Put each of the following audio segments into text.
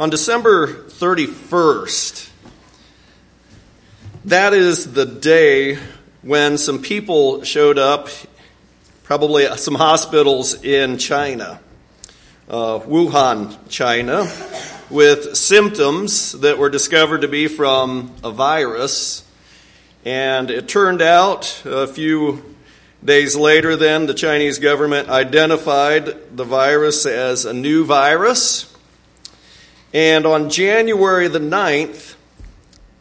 On December 31st, that is the day when some people showed up, probably some hospitals in China, uh, Wuhan, China, with symptoms that were discovered to be from a virus. And it turned out a few days later, then, the Chinese government identified the virus as a new virus. And on January the 9th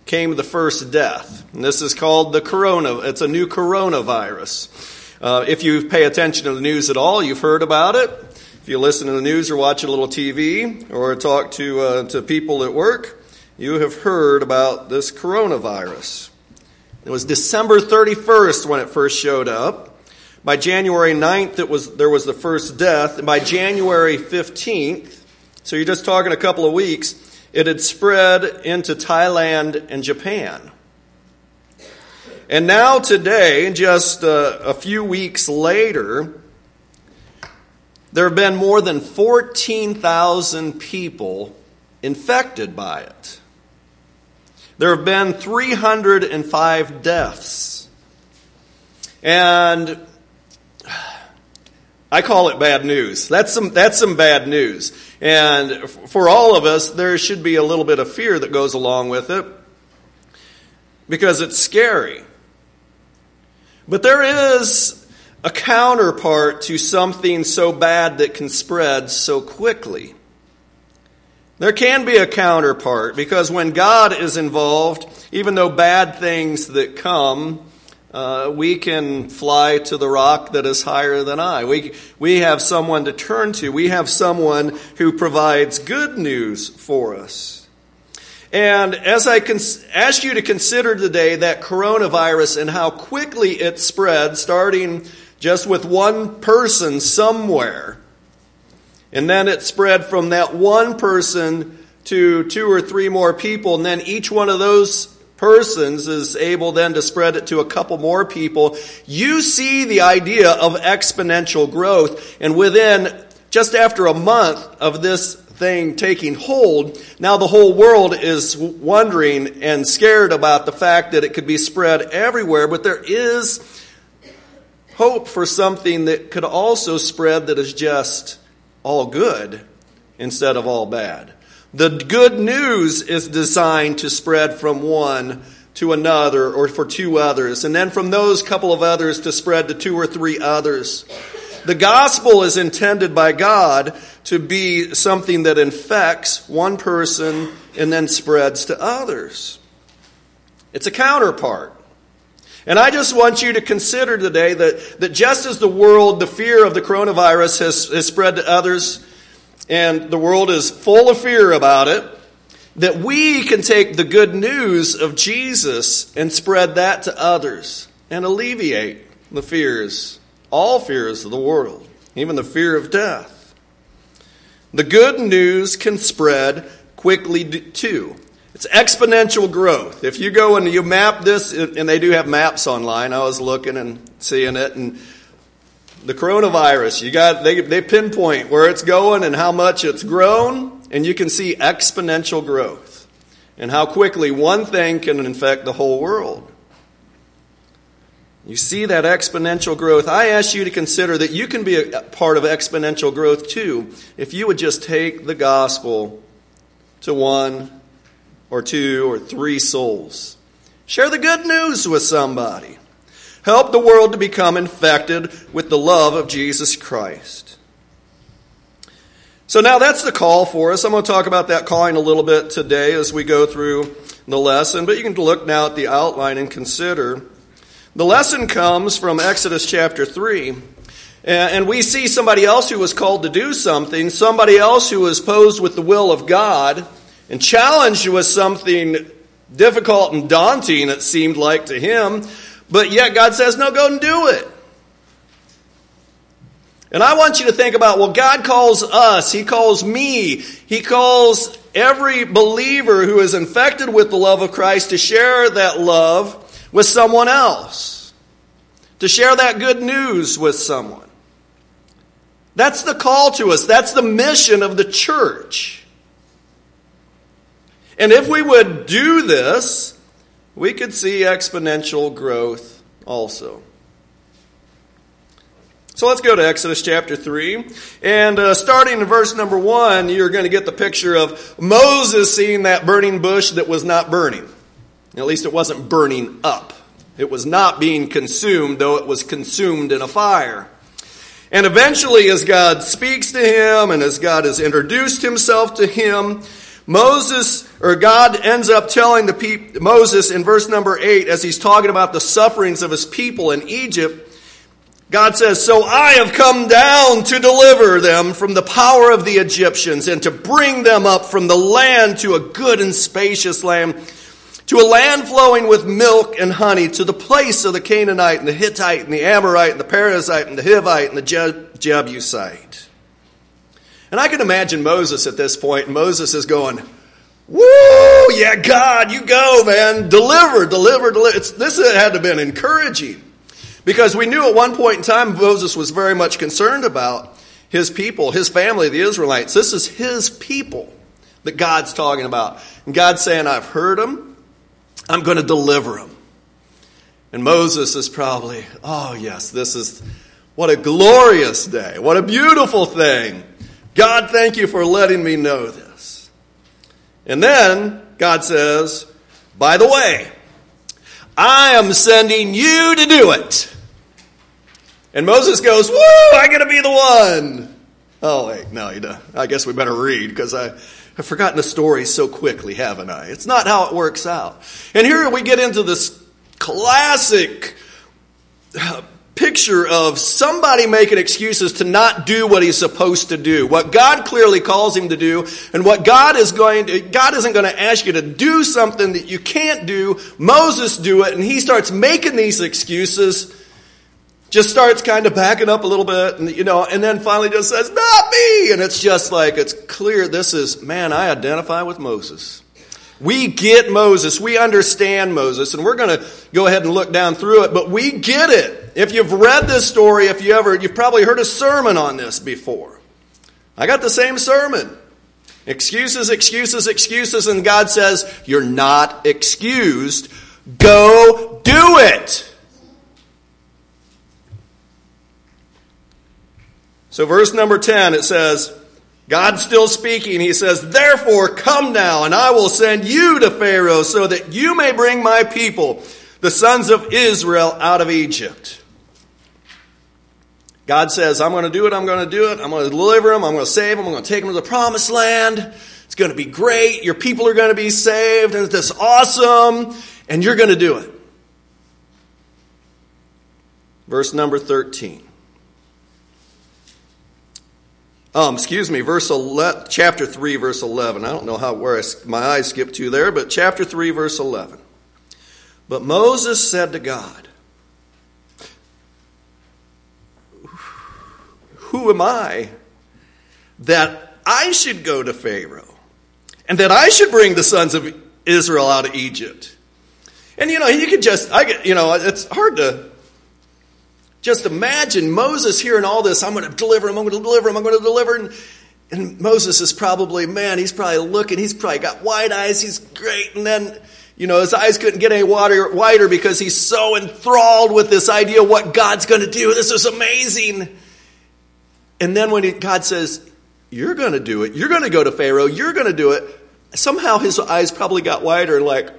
came the first death. And this is called the corona, it's a new coronavirus. Uh, if you pay attention to the news at all, you've heard about it. If you listen to the news or watch a little TV or talk to, uh, to people at work, you have heard about this coronavirus. It was December 31st when it first showed up. By January 9th, it was, there was the first death. And by January 15th, so you're just talking a couple of weeks, it had spread into Thailand and Japan. And now, today, just uh, a few weeks later, there have been more than 14,000 people infected by it. There have been 305 deaths. And I call it bad news. That's some, that's some bad news. And for all of us, there should be a little bit of fear that goes along with it because it's scary. But there is a counterpart to something so bad that can spread so quickly. There can be a counterpart because when God is involved, even though bad things that come, uh, we can fly to the rock that is higher than I. We, we have someone to turn to. We have someone who provides good news for us. And as I cons- ask you to consider today that coronavirus and how quickly it spread, starting just with one person somewhere, and then it spread from that one person to two or three more people, and then each one of those persons is able then to spread it to a couple more people, you see the idea of exponential growth. And within just after a month of this thing taking hold, now the whole world is wondering and scared about the fact that it could be spread everywhere, but there is hope for something that could also spread that is just all good instead of all bad. The good news is designed to spread from one to another or for two others, and then from those couple of others to spread to two or three others. The gospel is intended by God to be something that infects one person and then spreads to others. It's a counterpart. And I just want you to consider today that, that just as the world, the fear of the coronavirus has, has spread to others, and the world is full of fear about it, that we can take the good news of Jesus and spread that to others and alleviate the fears, all fears of the world, even the fear of death. The good news can spread quickly too. It's exponential growth. If you go and you map this, and they do have maps online, I was looking and seeing it, and the coronavirus, you got they, they pinpoint where it's going and how much it's grown, and you can see exponential growth and how quickly one thing can infect the whole world. You see that exponential growth. I ask you to consider that you can be a part of exponential growth too if you would just take the gospel to one or two or three souls. Share the good news with somebody. Help the world to become infected with the love of Jesus Christ. So now that's the call for us. I'm going to talk about that calling a little bit today as we go through the lesson, but you can look now at the outline and consider. The lesson comes from Exodus chapter 3. And we see somebody else who was called to do something, somebody else who was posed with the will of God and challenged with something difficult and daunting, it seemed like to him. But yet God says, no, go and do it. And I want you to think about, well, God calls us, He calls me, He calls every believer who is infected with the love of Christ to share that love with someone else, to share that good news with someone. That's the call to us. That's the mission of the church. And if we would do this, we could see exponential growth also. So let's go to Exodus chapter 3. And uh, starting in verse number 1, you're going to get the picture of Moses seeing that burning bush that was not burning. At least it wasn't burning up. It was not being consumed, though it was consumed in a fire. And eventually, as God speaks to him and as God has introduced himself to him, Moses, or God ends up telling the pe- Moses in verse number 8, as he's talking about the sufferings of his people in Egypt, God says, So I have come down to deliver them from the power of the Egyptians and to bring them up from the land to a good and spacious land to a land flowing with milk and honey, to the place of the Canaanite and the Hittite and the Amorite and the Perizzite and the Hivite and the Jebusite. And I can imagine Moses at this point. Moses is going, Woo, yeah, God, you go, man. Deliver, deliver, deliver. It's, this had to have been encouraging. Because we knew at one point in time Moses was very much concerned about his people, his family, the Israelites. This is his people that God's talking about. And God's saying, I've heard them. I'm going to deliver them. And Moses is probably, oh, yes, this is what a glorious day. What a beautiful thing. God, thank you for letting me know this. And then God says, by the way, I am sending you to do it. And Moses goes, Woo, I get to be the one. Oh, wait, no, you don't. I guess we better read because I, I've forgotten the story so quickly, haven't I? It's not how it works out. And here we get into this classic uh, picture of somebody making excuses to not do what he's supposed to do, what God clearly calls him to do, and what God is going to, God isn't going to ask you to do something that you can't do. Moses do it, and he starts making these excuses just starts kind of backing up a little bit and you know and then finally just says not me! And it's just like it's clear this is man i identify with moses. We get moses. We understand moses and we're going to go ahead and look down through it but we get it if you've read this story if you ever you've probably heard a sermon on this before i got the same sermon excuses excuses excuses and god says you're not excused go do it So, verse number 10, it says, God's still speaking. He says, Therefore, come now, and I will send you to Pharaoh so that you may bring my people, the sons of Israel, out of Egypt. God says, I'm going to do it, I'm going to do it, I'm going to deliver them, I'm going to save them, I'm going to take them to the promised land. It's going to be great. Your people are going to be saved, and it's awesome, and you're going to do it. Verse number 13. Um, excuse me, verse 11, chapter 3, verse 11. I don't know how where I, my eyes skipped to there, but chapter 3, verse 11. But Moses said to God, Who am I that I should go to Pharaoh and that I should bring the sons of Israel out of Egypt? And you know, you could just, I you know, it's hard to just imagine Moses hearing all this. I'm going to deliver him. I'm going to deliver him. I'm going to deliver him. And Moses is probably, man, he's probably looking. He's probably got wide eyes. He's great. And then, you know, his eyes couldn't get any wider, wider because he's so enthralled with this idea of what God's going to do. This is amazing. And then when he, God says, You're going to do it, you're going to go to Pharaoh, you're going to do it, somehow his eyes probably got wider, like,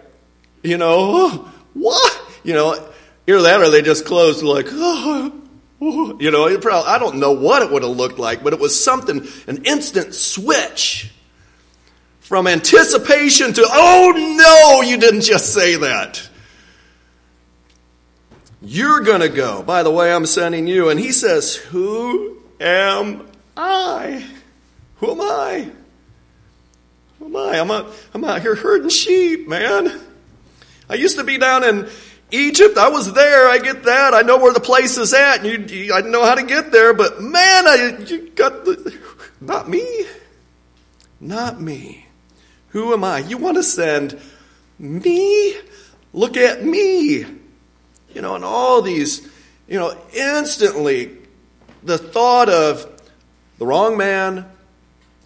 you know, what? You know, Either that or they just closed like, oh. you know, probably, I don't know what it would have looked like, but it was something, an instant switch from anticipation to, oh no, you didn't just say that. You're going to go. By the way, I'm sending you. And he says, Who am I? Who am I? Who am I? I'm out, I'm out here herding sheep, man. I used to be down in Egypt, I was there. I get that. I know where the place is at. You, you, I know how to get there. But man, I, you got the, not me. Not me. Who am I? You want to send me? Look at me. You know, and all these, you know, instantly the thought of the wrong man,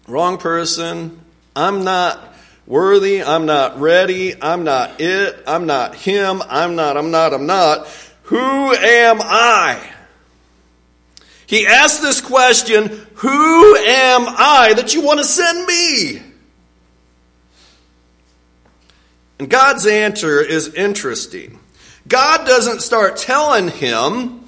wrong person, I'm not worthy, I'm not ready, I'm not it, I'm not him, I'm not, I'm not, I'm not. Who am I? He asked this question, Who am I that you want to send me? And God's answer is interesting. God doesn't start telling him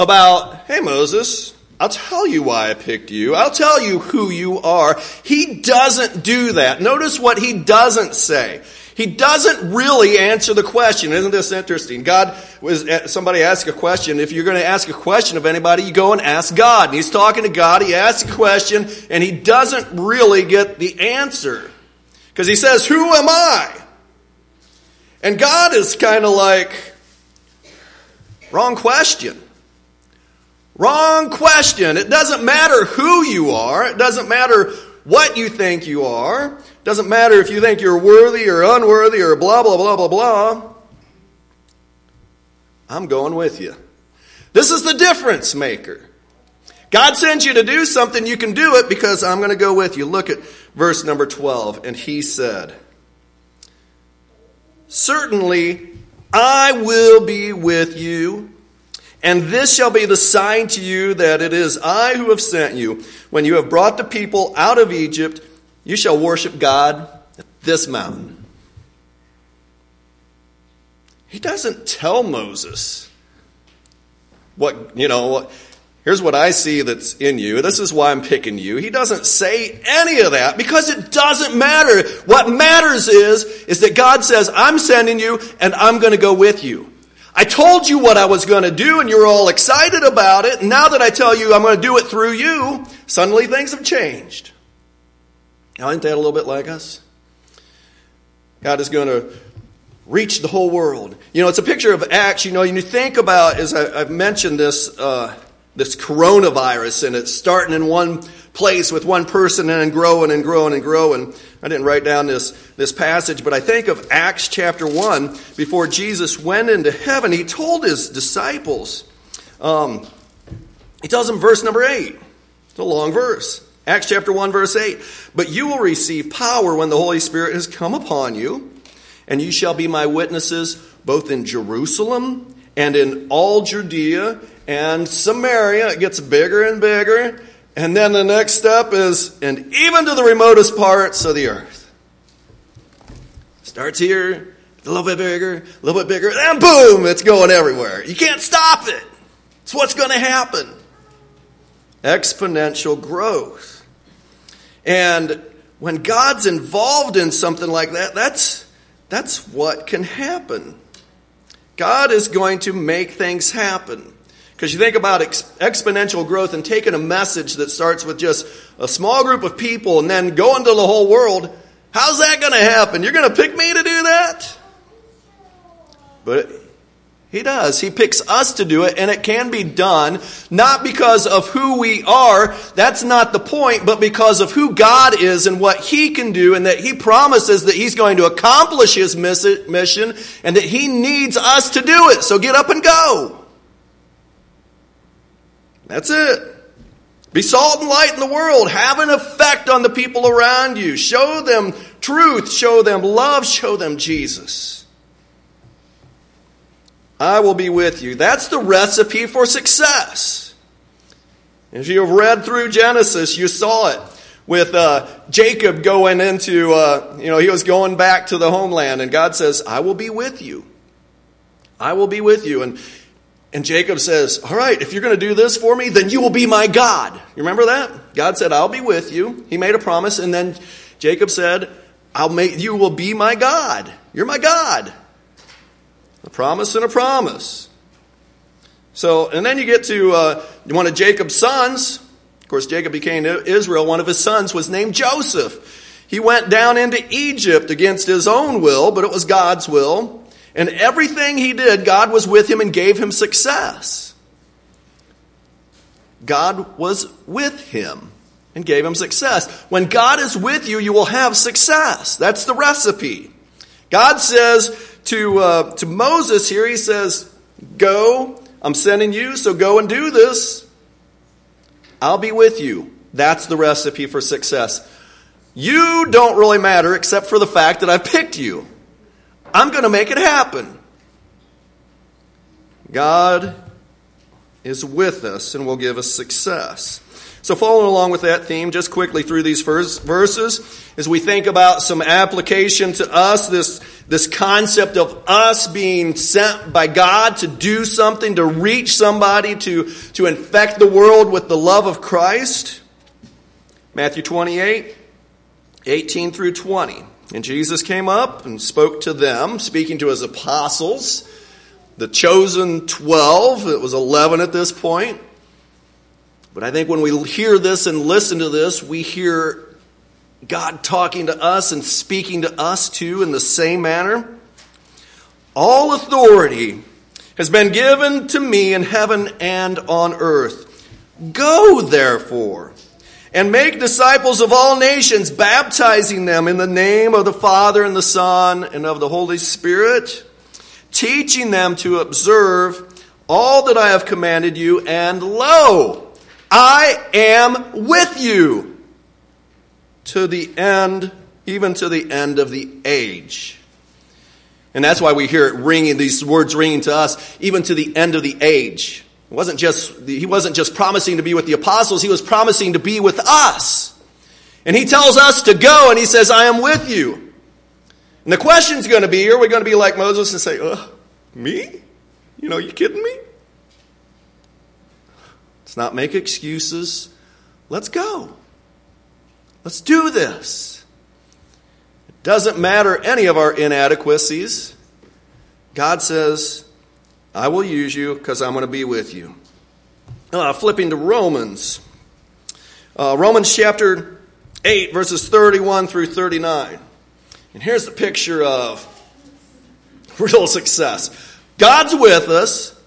about, hey, Moses, I'll tell you why I picked you. I'll tell you who you are. He doesn't do that. Notice what he doesn't say. He doesn't really answer the question. Isn't this interesting? God was uh, somebody asked a question. If you're going to ask a question of anybody, you go and ask God. And he's talking to God. He asks a question and he doesn't really get the answer. Because he says, Who am I? And God is kind of like, wrong question. Wrong question. It doesn't matter who you are. It doesn't matter what you think you are. It doesn't matter if you think you're worthy or unworthy or blah, blah, blah, blah, blah. I'm going with you. This is the difference maker. God sends you to do something, you can do it because I'm going to go with you. Look at verse number 12. And he said, Certainly, I will be with you, and this shall be the sign to you that it is I who have sent you. When you have brought the people out of Egypt, you shall worship God at this mountain. He doesn't tell Moses what, you know, Here's what I see that's in you. This is why I'm picking you. He doesn't say any of that because it doesn't matter. What matters is, is that God says, I'm sending you and I'm going to go with you. I told you what I was going to do and you're all excited about it. And now that I tell you I'm going to do it through you, suddenly things have changed. Now, isn't that a little bit like us? God is going to reach the whole world. You know, it's a picture of Acts. You know, you think about, as I, have mentioned this, uh, this coronavirus, and it's starting in one place with one person and growing and growing and growing. I didn't write down this, this passage, but I think of Acts chapter 1. Before Jesus went into heaven, he told his disciples, um, he tells them verse number 8. It's a long verse. Acts chapter 1, verse 8. But you will receive power when the Holy Spirit has come upon you, and you shall be my witnesses both in Jerusalem and in all Judea and Samaria. It gets bigger and bigger. And then the next step is, and even to the remotest parts of the earth. Starts here, a little bit bigger, a little bit bigger, and boom, it's going everywhere. You can't stop it. It's what's going to happen. Exponential growth. And when God's involved in something like that, that's, that's what can happen. God is going to make things happen. Because you think about ex- exponential growth and taking a message that starts with just a small group of people and then going to the whole world, how's that going to happen? You're going to pick me to do that? But he does. He picks us to do it, and it can be done not because of who we are, that's not the point, but because of who God is and what He can do, and that He promises that He's going to accomplish His mission, and that He needs us to do it. So get up and go. That's it. Be salt and light in the world. Have an effect on the people around you. Show them truth. Show them love. Show them Jesus. I will be with you. That's the recipe for success. If you have read through Genesis, you saw it with uh, Jacob going into, uh, you know, he was going back to the homeland, and God says, I will be with you. I will be with you. And and Jacob says, All right, if you're going to do this for me, then you will be my God. You remember that? God said, I'll be with you. He made a promise, and then Jacob said, I'll make you will be my God. You're my God. A promise and a promise. So, and then you get to uh, one of Jacob's sons. Of course, Jacob became Israel. One of his sons was named Joseph. He went down into Egypt against his own will, but it was God's will. And everything he did, God was with him and gave him success. God was with him and gave him success. When God is with you, you will have success. That's the recipe. God says to, uh, to Moses here, he says, Go, I'm sending you, so go and do this. I'll be with you. That's the recipe for success. You don't really matter except for the fact that I picked you. I'm going to make it happen. God is with us and will give us success. So, following along with that theme, just quickly through these first verses, as we think about some application to us, this, this concept of us being sent by God to do something, to reach somebody, to, to infect the world with the love of Christ. Matthew 28, 18 through 20. And Jesus came up and spoke to them, speaking to his apostles, the chosen 12. It was 11 at this point. But I think when we hear this and listen to this, we hear God talking to us and speaking to us too in the same manner. All authority has been given to me in heaven and on earth. Go, therefore and make disciples of all nations, baptizing them in the name of the Father and the Son and of the Holy Spirit, teaching them to observe all that I have commanded you, and lo, I am with you to the end, even to the end of the age. And that's why we hear it ringing, these words ringing to us, even to the end of the age. It wasn't just, he wasn't just promising to be with the apostles, he was promising to be with us. And he tells us to go, and he says, I am with you. And the question's going to be are we going to be like Moses and say, uh, me? You know, you kidding me? Let's not make excuses. Let's go. Let's do this. It doesn't matter any of our inadequacies. God says, I will use you because I'm going to be with you. Uh, flipping to Romans. Uh, Romans chapter 8, verses 31 through 39. And here's the picture of real success God's with us,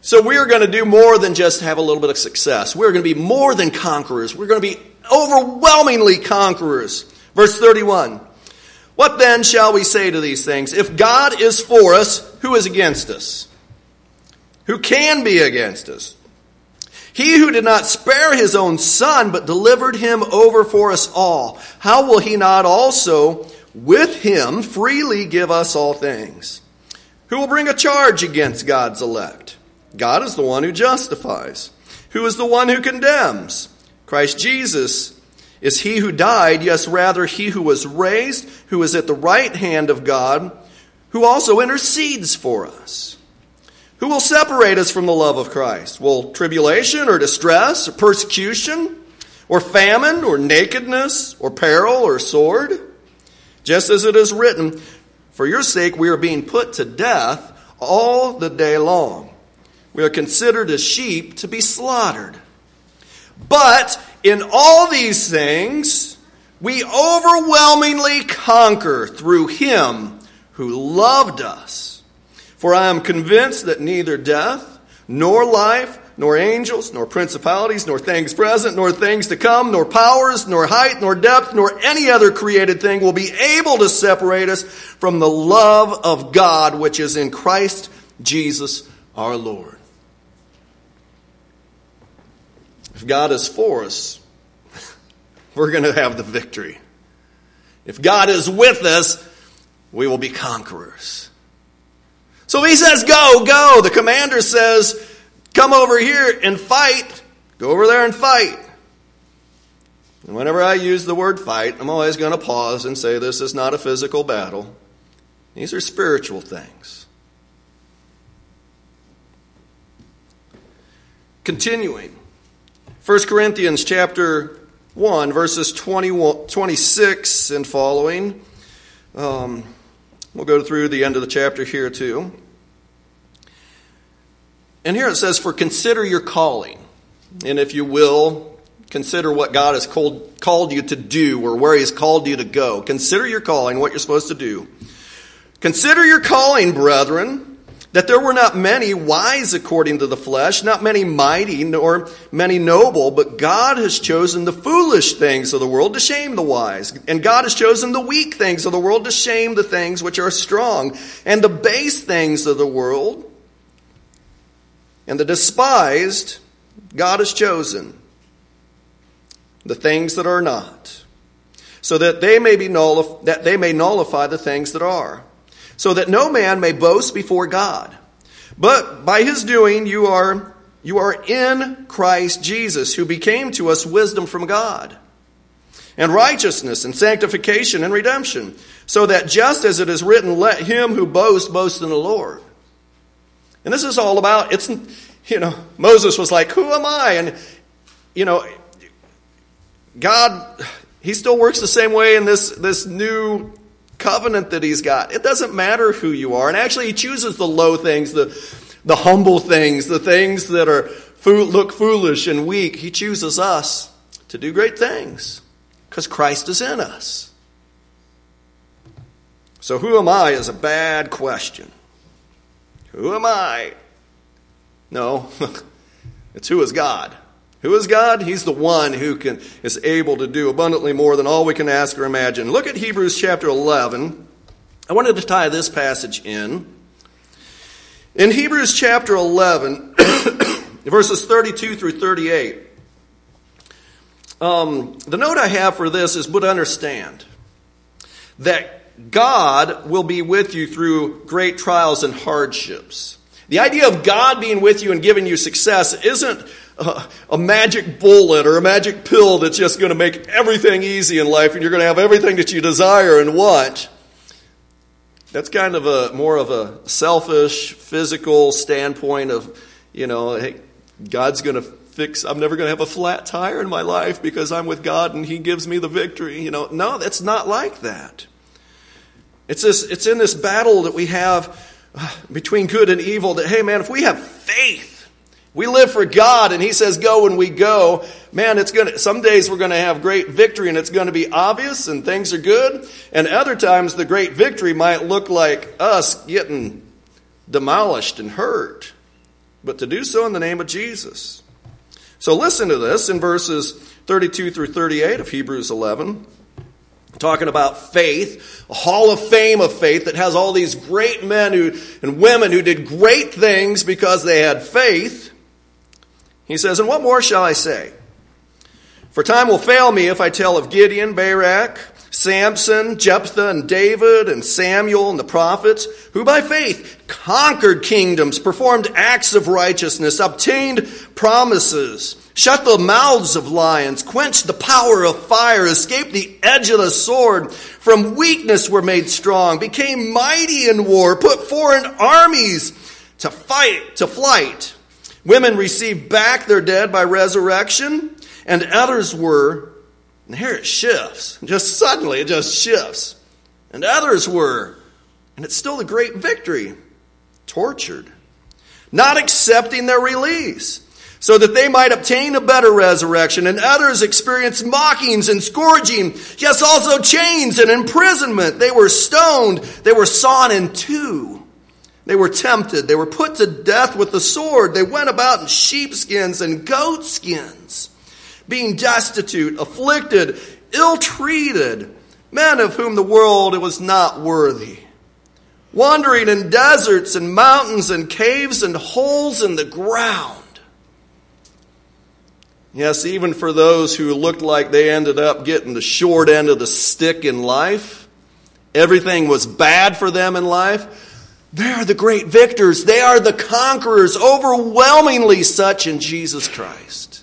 so we're going to do more than just have a little bit of success. We're going to be more than conquerors. We're going to be overwhelmingly conquerors. Verse 31. What then shall we say to these things? If God is for us, who is against us? Who can be against us? He who did not spare his own son, but delivered him over for us all, how will he not also with him freely give us all things? Who will bring a charge against God's elect? God is the one who justifies. Who is the one who condemns? Christ Jesus is he who died, yes, rather, he who was raised, who is at the right hand of God, who also intercedes for us. Who will separate us from the love of Christ? Will tribulation or distress or persecution or famine or nakedness or peril or sword? Just as it is written, For your sake we are being put to death all the day long. We are considered as sheep to be slaughtered. But in all these things, we overwhelmingly conquer through him who loved us. For I am convinced that neither death, nor life, nor angels, nor principalities, nor things present, nor things to come, nor powers, nor height, nor depth, nor any other created thing will be able to separate us from the love of God which is in Christ Jesus our Lord. If God is for us, we're going to have the victory. If God is with us, we will be conquerors. So he says, Go, go. The commander says, Come over here and fight. Go over there and fight. And whenever I use the word fight, I'm always going to pause and say, This is not a physical battle, these are spiritual things. Continuing. 1 Corinthians chapter 1, verses 20, 26 and following. Um, we'll go through the end of the chapter here too. And here it says, For consider your calling. And if you will, consider what God has called, called you to do or where He has called you to go. Consider your calling, what you're supposed to do. Consider your calling, brethren that there were not many wise according to the flesh, not many mighty, nor many noble, but God has chosen the foolish things of the world to shame the wise. And God has chosen the weak things of the world to shame the things which are strong, and the base things of the world, and the despised, God has chosen the things that are not so that they may be nullif- that they may nullify the things that are, so that no man may boast before God. But by his doing you are you are in Christ Jesus, who became to us wisdom from God, and righteousness and sanctification and redemption, so that just as it is written, let him who boasts boast in the Lord. And this is all about it's you know, Moses was like, Who am I? And you know, God he still works the same way in this this new covenant that he's got. It doesn't matter who you are. And actually he chooses the low things, the the humble things, the things that are look foolish and weak. He chooses us to do great things because Christ is in us. So, who am I is a bad question. Who am I? No, it's who is God. Who is God? He's the one who can, is able to do abundantly more than all we can ask or imagine. Look at Hebrews chapter 11. I wanted to tie this passage in. In Hebrews chapter 11, verses 32 through 38, um, the note I have for this is but understand that God will be with you through great trials and hardships. The idea of God being with you and giving you success isn't a, magic bullet or a magic pill that's just going to make everything easy in life and you're going to have everything that you desire and want. That's kind of a more of a selfish, physical standpoint of, you know, hey, God's going to fix, I'm never going to have a flat tire in my life because I'm with God and He gives me the victory. You know, no, it's not like that. It's this, it's in this battle that we have uh, between good and evil that, hey man, if we have faith, we live for God and He says go and we go. Man, it's gonna, some days we're gonna have great victory and it's gonna be obvious and things are good. And other times the great victory might look like us getting demolished and hurt. But to do so in the name of Jesus. So listen to this in verses 32 through 38 of Hebrews 11 talking about faith, a hall of fame of faith that has all these great men who, and women who did great things because they had faith. He says, And what more shall I say? For time will fail me if I tell of Gideon, Barak, Samson, Jephthah, and David, and Samuel, and the prophets, who by faith conquered kingdoms, performed acts of righteousness, obtained promises, shut the mouths of lions, quenched the power of fire, escaped the edge of the sword, from weakness were made strong, became mighty in war, put foreign armies to fight, to flight Women received back their dead by resurrection, and others were, and here it shifts. Just suddenly, it just shifts. And others were, and it's still the great victory, tortured, not accepting their release so that they might obtain a better resurrection. And others experienced mockings and scourging, yes, also chains and imprisonment. They were stoned, they were sawn in two. They were tempted. They were put to death with the sword. They went about in sheepskins and goatskins, being destitute, afflicted, ill treated, men of whom the world was not worthy, wandering in deserts and mountains and caves and holes in the ground. Yes, even for those who looked like they ended up getting the short end of the stick in life, everything was bad for them in life. They are the great victors. They are the conquerors, overwhelmingly such in Jesus Christ.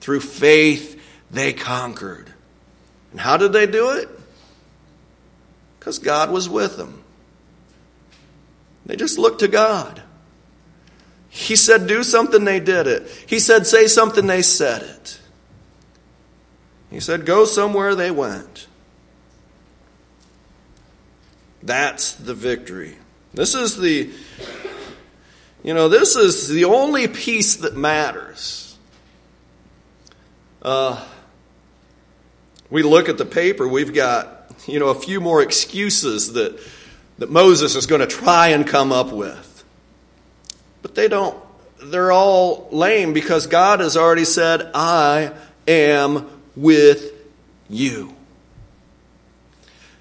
Through faith, they conquered. And how did they do it? Because God was with them. They just looked to God. He said, do something, they did it. He said, say something, they said it. He said, go somewhere, they went. That's the victory. This is the, you know, this is the only piece that matters. Uh, we look at the paper, we've got, you know, a few more excuses that, that Moses is going to try and come up with. But they don't, they're all lame because God has already said, I am with you.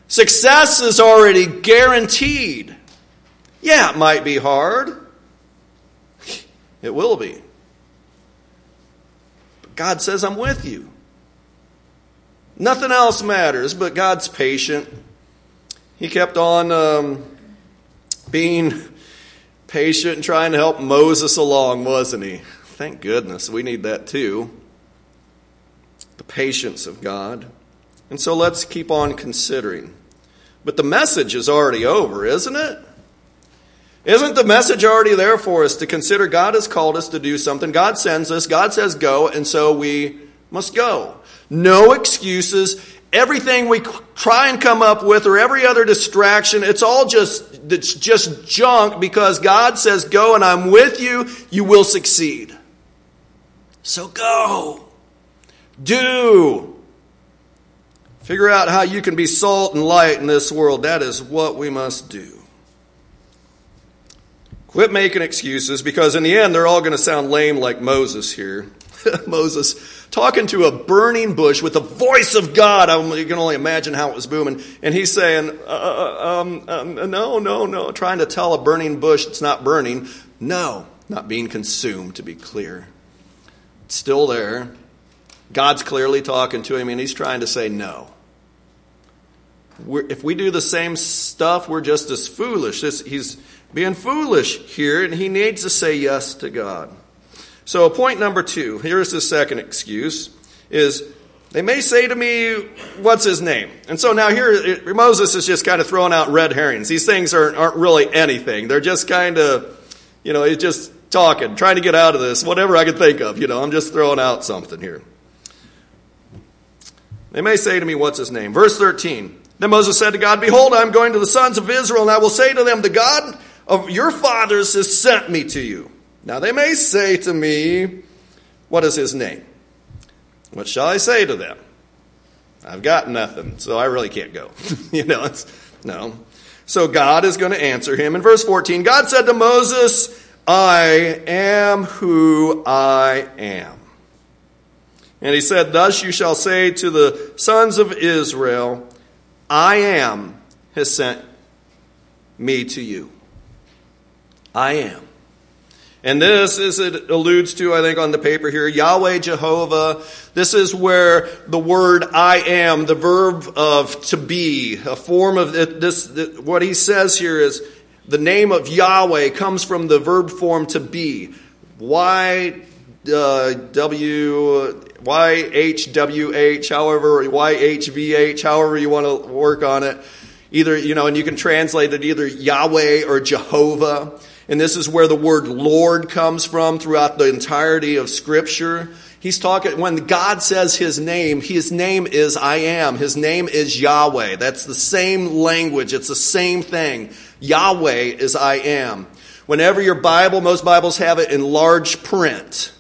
Success is already guaranteed. Yeah, it might be hard. It will be. But God says, I'm with you. Nothing else matters, but God's patient. He kept on um, being patient and trying to help Moses along, wasn't he? Thank goodness. We need that too. The patience of God. And so let's keep on considering. But the message is already over, isn't it? Isn't the message already there for us to consider God has called us to do something? God sends us, God says go, and so we must go. No excuses. Everything we try and come up with or every other distraction, it's all just it's just junk because God says go and I'm with you, you will succeed. So go. Do. Figure out how you can be salt and light in this world. That is what we must do. Quit making excuses because in the end they're all going to sound lame like Moses here. Moses talking to a burning bush with the voice of God. you can only imagine how it was booming. And he's saying, uh, uh um, um, no, no, no, trying to tell a burning bush it's not burning. No, not being consumed, to be clear. It's still there. God's clearly talking to him, and he's trying to say no. We're, if we do the same stuff, we're just as foolish. This, he's being foolish here, and he needs to say yes to God. So, point number two here's the second excuse is they may say to me, What's his name? And so now here, Moses is just kind of throwing out red herrings. These things aren't, aren't really anything. They're just kind of, you know, he's just talking, trying to get out of this, whatever I can think of. You know, I'm just throwing out something here. They may say to me, What's his name? Verse 13. Then Moses said to God, Behold, I'm going to the sons of Israel, and I will say to them, The God of your fathers has sent me to you. Now they may say to me, What is his name? What shall I say to them? I've got nothing, so I really can't go. you know, it's, no. So God is going to answer him. In verse 14, God said to Moses, I am who I am. And he said, Thus you shall say to the sons of Israel, I am has sent me to you. I am. And this, as it alludes to, I think, on the paper here, Yahweh Jehovah. This is where the word I am, the verb of to be, a form of this, what he says here is the name of Yahweh comes from the verb form to be. Y, uh, W, Y, H, W, H, however, Y, H, V, H, however you want to work on it. Either, you know, and you can translate it either Yahweh or Jehovah. And this is where the word Lord comes from throughout the entirety of Scripture. He's talking, when God says his name, his name is I am. His name is Yahweh. That's the same language. It's the same thing. Yahweh is I am. Whenever your Bible, most Bibles have it in large print.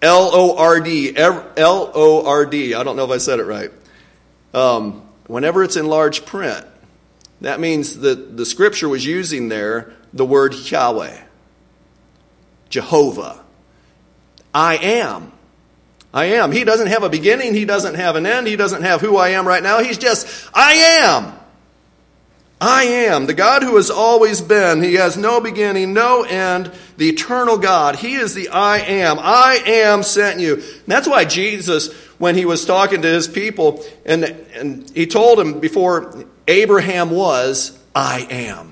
L O R D. L O R D. I don't know if I said it right. Um, whenever it's in large print, that means that the scripture was using there the word Yahweh, Jehovah. I am. I am. He doesn't have a beginning. He doesn't have an end. He doesn't have who I am right now. He's just, I am. I am. The God who has always been. He has no beginning, no end. The eternal God. He is the I am. I am sent you. And that's why Jesus, when he was talking to his people, and, and he told him before Abraham was, I am.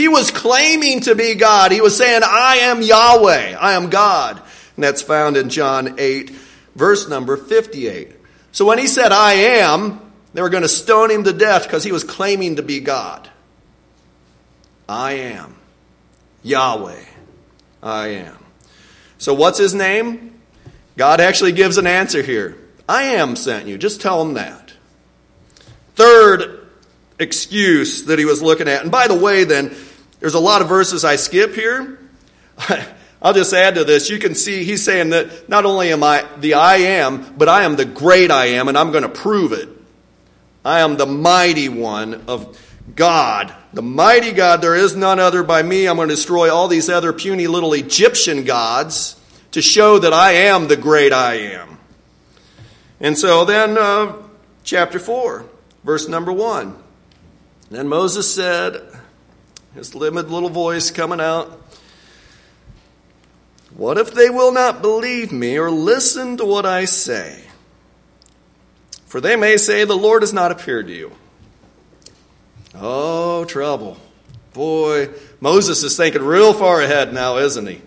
He was claiming to be God. He was saying, I am Yahweh. I am God. And that's found in John 8, verse number 58. So when he said, I am, they were going to stone him to death because he was claiming to be God. I am. Yahweh. I am. So what's his name? God actually gives an answer here. I am sent you. Just tell him that. Third excuse that he was looking at. And by the way, then, there's a lot of verses I skip here. I'll just add to this. You can see he's saying that not only am I the I am, but I am the great I am, and I'm going to prove it. I am the mighty one of God, the mighty God. There is none other by me. I'm going to destroy all these other puny little Egyptian gods to show that I am the great I am. And so then, uh, chapter 4, verse number 1. Then Moses said, his limited little voice coming out. What if they will not believe me or listen to what I say? for they may say, The Lord has not appeared to you. Oh, trouble. Boy, Moses is thinking real far ahead now, isn't he?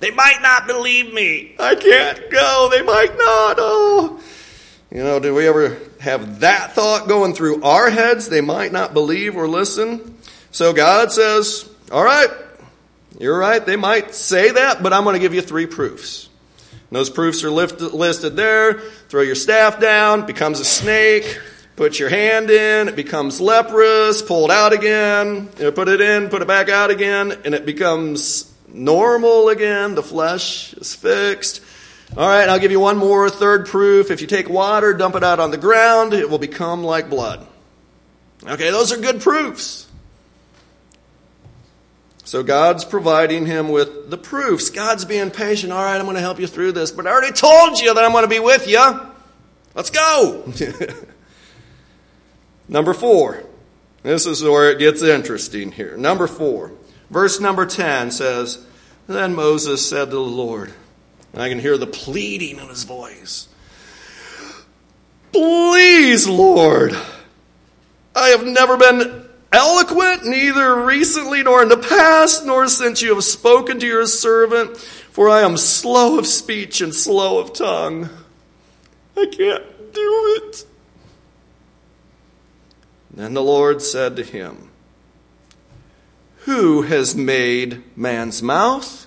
They might not believe me. I can't go. They might not. Oh. You know, do we ever have that thought going through our heads? They might not believe or listen. So God says, All right, you're right. They might say that, but I'm going to give you three proofs. And those proofs are listed there. Throw your staff down, becomes a snake. Put your hand in, it becomes leprous, pull it out again, you know, put it in, put it back out again, and it becomes normal again. The flesh is fixed. All right, I'll give you one more third proof. If you take water, dump it out on the ground, it will become like blood. Okay, those are good proofs. So God's providing him with the proofs. God's being patient. All right, I'm going to help you through this, but I already told you that I'm going to be with you. Let's go. Number four. This is where it gets interesting here. Number four. Verse number 10 says, Then Moses said to the Lord, and I can hear the pleading in his voice, Please, Lord, I have never been eloquent, neither recently nor in the past, nor since you have spoken to your servant, for I am slow of speech and slow of tongue. I can't do it. Then the Lord said to him, Who has made man's mouth?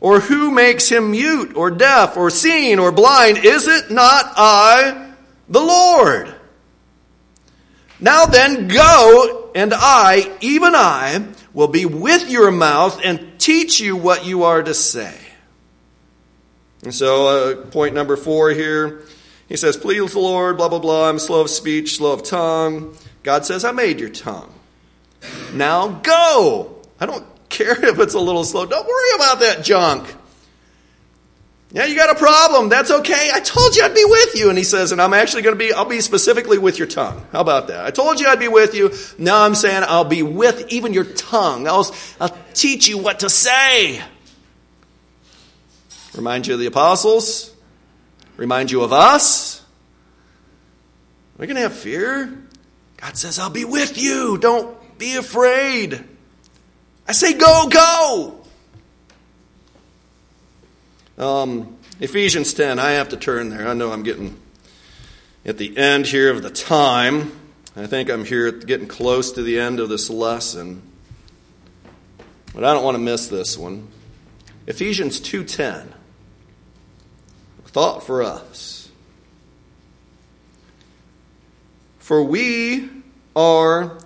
Or who makes him mute or deaf or seeing or blind? Is it not I, the Lord? Now then, go, and I, even I, will be with your mouth and teach you what you are to say. And so, uh, point number four here he says, Please, Lord, blah, blah, blah. I'm slow of speech, slow of tongue. God says, I made your tongue. Now go. I don't care if it's a little slow. Don't worry about that junk. Yeah, you got a problem. That's okay. I told you I'd be with you. And he says, and I'm actually going to be, I'll be specifically with your tongue. How about that? I told you I'd be with you. Now I'm saying I'll be with even your tongue. I'll, I'll teach you what to say. Remind you of the apostles remind you of us? Are we going to have fear? God says, I'll be with you. Don't be afraid. I say, go, go. Um, Ephesians 10, I have to turn there. I know I'm getting at the end here of the time. I think I'm here getting close to the end of this lesson. But I don't want to miss this one. Ephesians 2:10 thought for us. For we are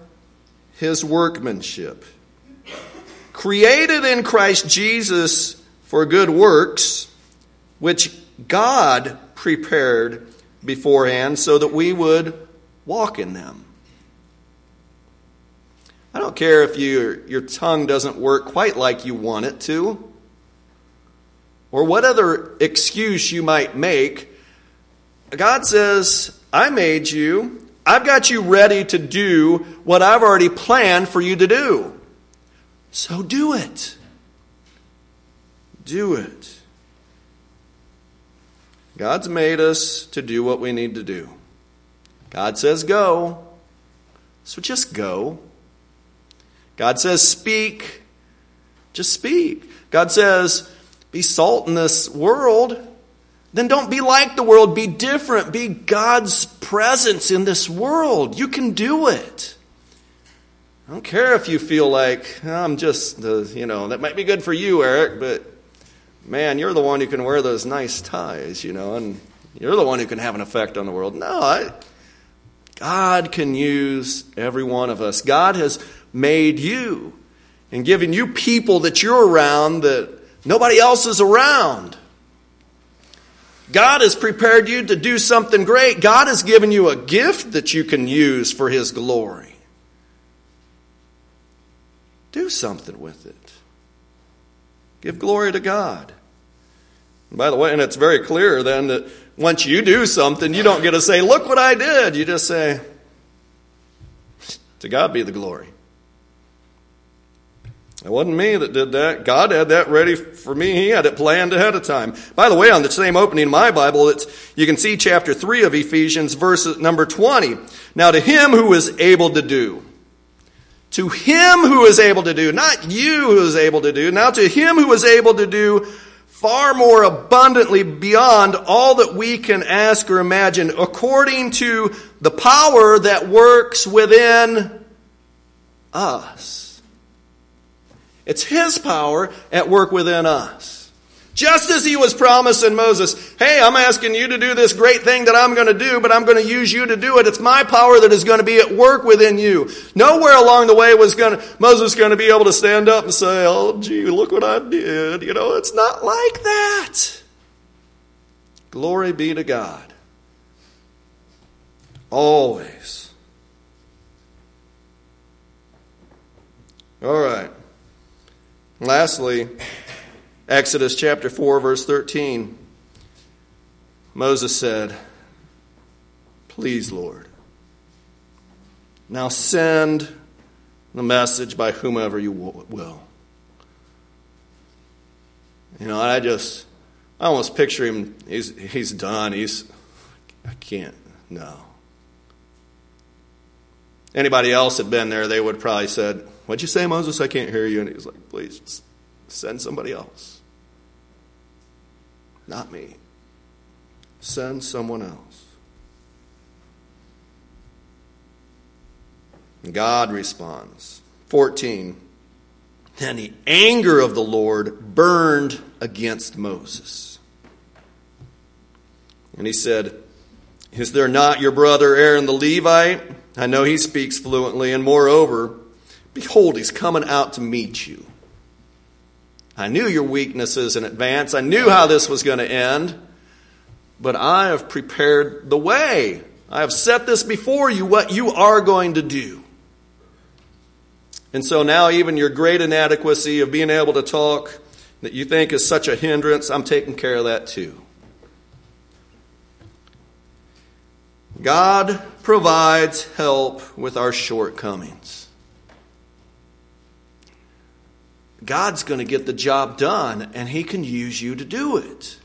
his workmanship, created in Christ Jesus for good works, which God prepared beforehand so that we would walk in them. I don't care if you, your tongue doesn't work quite like you want it to or what other excuse you might make, God says, I made you. I've got you ready to do what I've already planned for you to do. So do it. Do it. God's made us to do what we need to do. God says go. So just go. God says speak. Just speak. God says be salt in this world, then don't be like the world. Be different. Be God's presence in this world. You can do it. I don't care if you feel like oh, I'm just the, you know, that might be good for you, Eric, but man, you're the one who can wear those nice ties, you know, and you're the one who can have an effect on the world. No, I, God can use every one of us. God has made you and given you people that you're around that Nobody else is around. God has prepared you to do something great. God has given you a gift that you can use for His glory. Do something with it. Give glory to God. By the way, and it's very clear then that once you do something, you don't get to say, Look what I did. You just say, To God be the glory. It wasn't me that did that. God had that ready for me. He had it planned ahead of time. By the way, on the same opening in my Bible, it's, you can see chapter 3 of Ephesians, verse number 20. Now to him who is able to do. To him who is able to do. Not you who is able to do. Now to him who is able to do far more abundantly beyond all that we can ask or imagine, according to the power that works within us. It's His power at work within us. Just as he was promising Moses, hey, I'm asking you to do this great thing that I'm going to do, but I'm going to use you to do it. It's my power that is going to be at work within you. Nowhere along the way was going to, Moses going to be able to stand up and say, oh, gee, look what I did. You know, it's not like that. Glory be to God. Always. All right. Lastly, Exodus chapter 4, verse 13. Moses said, Please, Lord, now send the message by whomever you will. You know, I just, I almost picture him, he's, he's done. He's, I can't, no. Anybody else had been there, they would probably said, What'd you say, Moses? I can't hear you. And he was like, Please, send somebody else. Not me. Send someone else. God responds. 14. Then the anger of the Lord burned against Moses. And he said, Is there not your brother Aaron the Levite? I know he speaks fluently, and moreover, behold, he's coming out to meet you. I knew your weaknesses in advance. I knew how this was going to end. But I have prepared the way. I have set this before you, what you are going to do. And so now, even your great inadequacy of being able to talk that you think is such a hindrance, I'm taking care of that too. God provides help with our shortcomings. God's going to get the job done and he can use you to do it.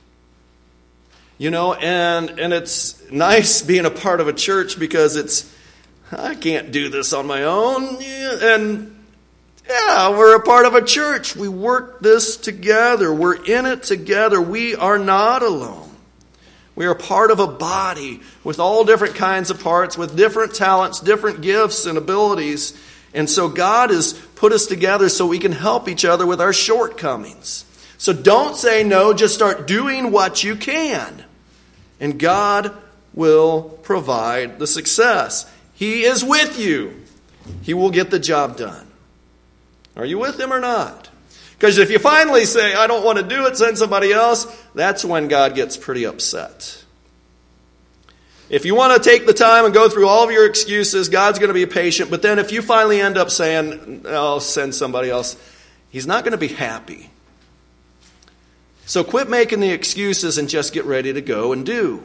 You know, and and it's nice being a part of a church because it's I can't do this on my own. And yeah, we're a part of a church. We work this together. We're in it together. We are not alone. We are part of a body with all different kinds of parts, with different talents, different gifts and abilities. And so God has put us together so we can help each other with our shortcomings. So don't say no, just start doing what you can. And God will provide the success. He is with you. He will get the job done. Are you with him or not? Because if you finally say, I don't want to do it, send somebody else, that's when God gets pretty upset. If you want to take the time and go through all of your excuses, God's going to be patient. But then if you finally end up saying, I'll send somebody else, He's not going to be happy. So quit making the excuses and just get ready to go and do.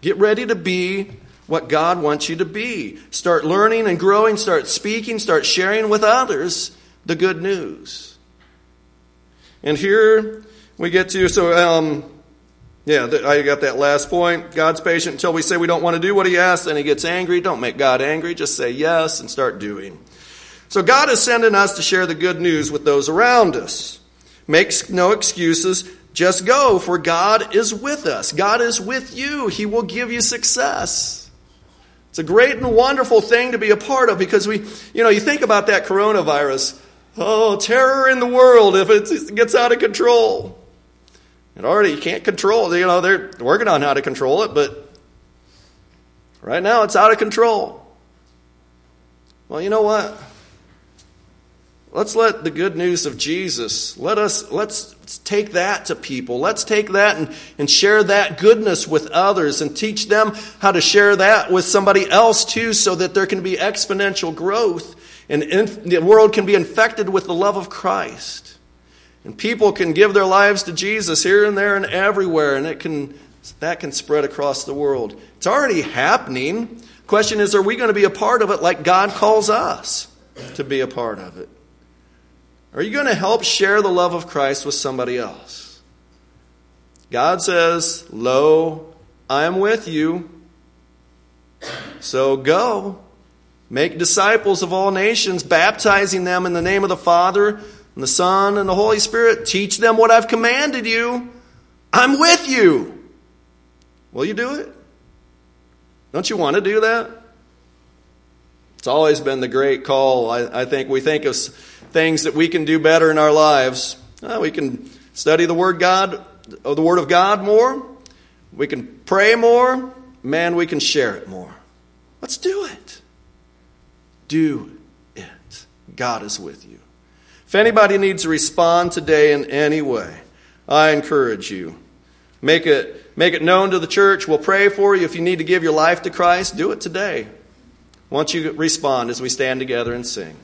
Get ready to be what God wants you to be. Start learning and growing, start speaking, start sharing with others the good news. And here we get to, so, um, yeah, I got that last point. God's patient until we say we don't want to do what He asks, and He gets angry. Don't make God angry. Just say yes and start doing. So God is sending us to share the good news with those around us. Makes no excuses. Just go, for God is with us. God is with you. He will give you success. It's a great and wonderful thing to be a part of because we, you know, you think about that coronavirus. Oh, terror in the world if it gets out of control. And already you can't control You know, they're working on how to control it, but right now it's out of control. Well, you know what? Let's let the good news of Jesus, let us, let's take that to people. Let's take that and, and share that goodness with others and teach them how to share that with somebody else too so that there can be exponential growth and the world can be infected with the love of Christ. And people can give their lives to Jesus here and there and everywhere, and it can, that can spread across the world. It's already happening. Question is, are we going to be a part of it like God calls us to be a part of it? Are you going to help share the love of Christ with somebody else? God says, Lo, I am with you. So go, make disciples of all nations, baptizing them in the name of the Father, and the Son, and the Holy Spirit. Teach them what I've commanded you. I'm with you. Will you do it? Don't you want to do that? It's always been the great call. I, I think we think of things that we can do better in our lives. Uh, we can study the Word God, uh, the Word of God more. We can pray more. Man, we can share it more. Let's do it. Do it. God is with you. If anybody needs to respond today in any way, I encourage you. Make it, make it known to the church. We'll pray for you. If you need to give your life to Christ, do it today. Won't you respond as we stand together and sing?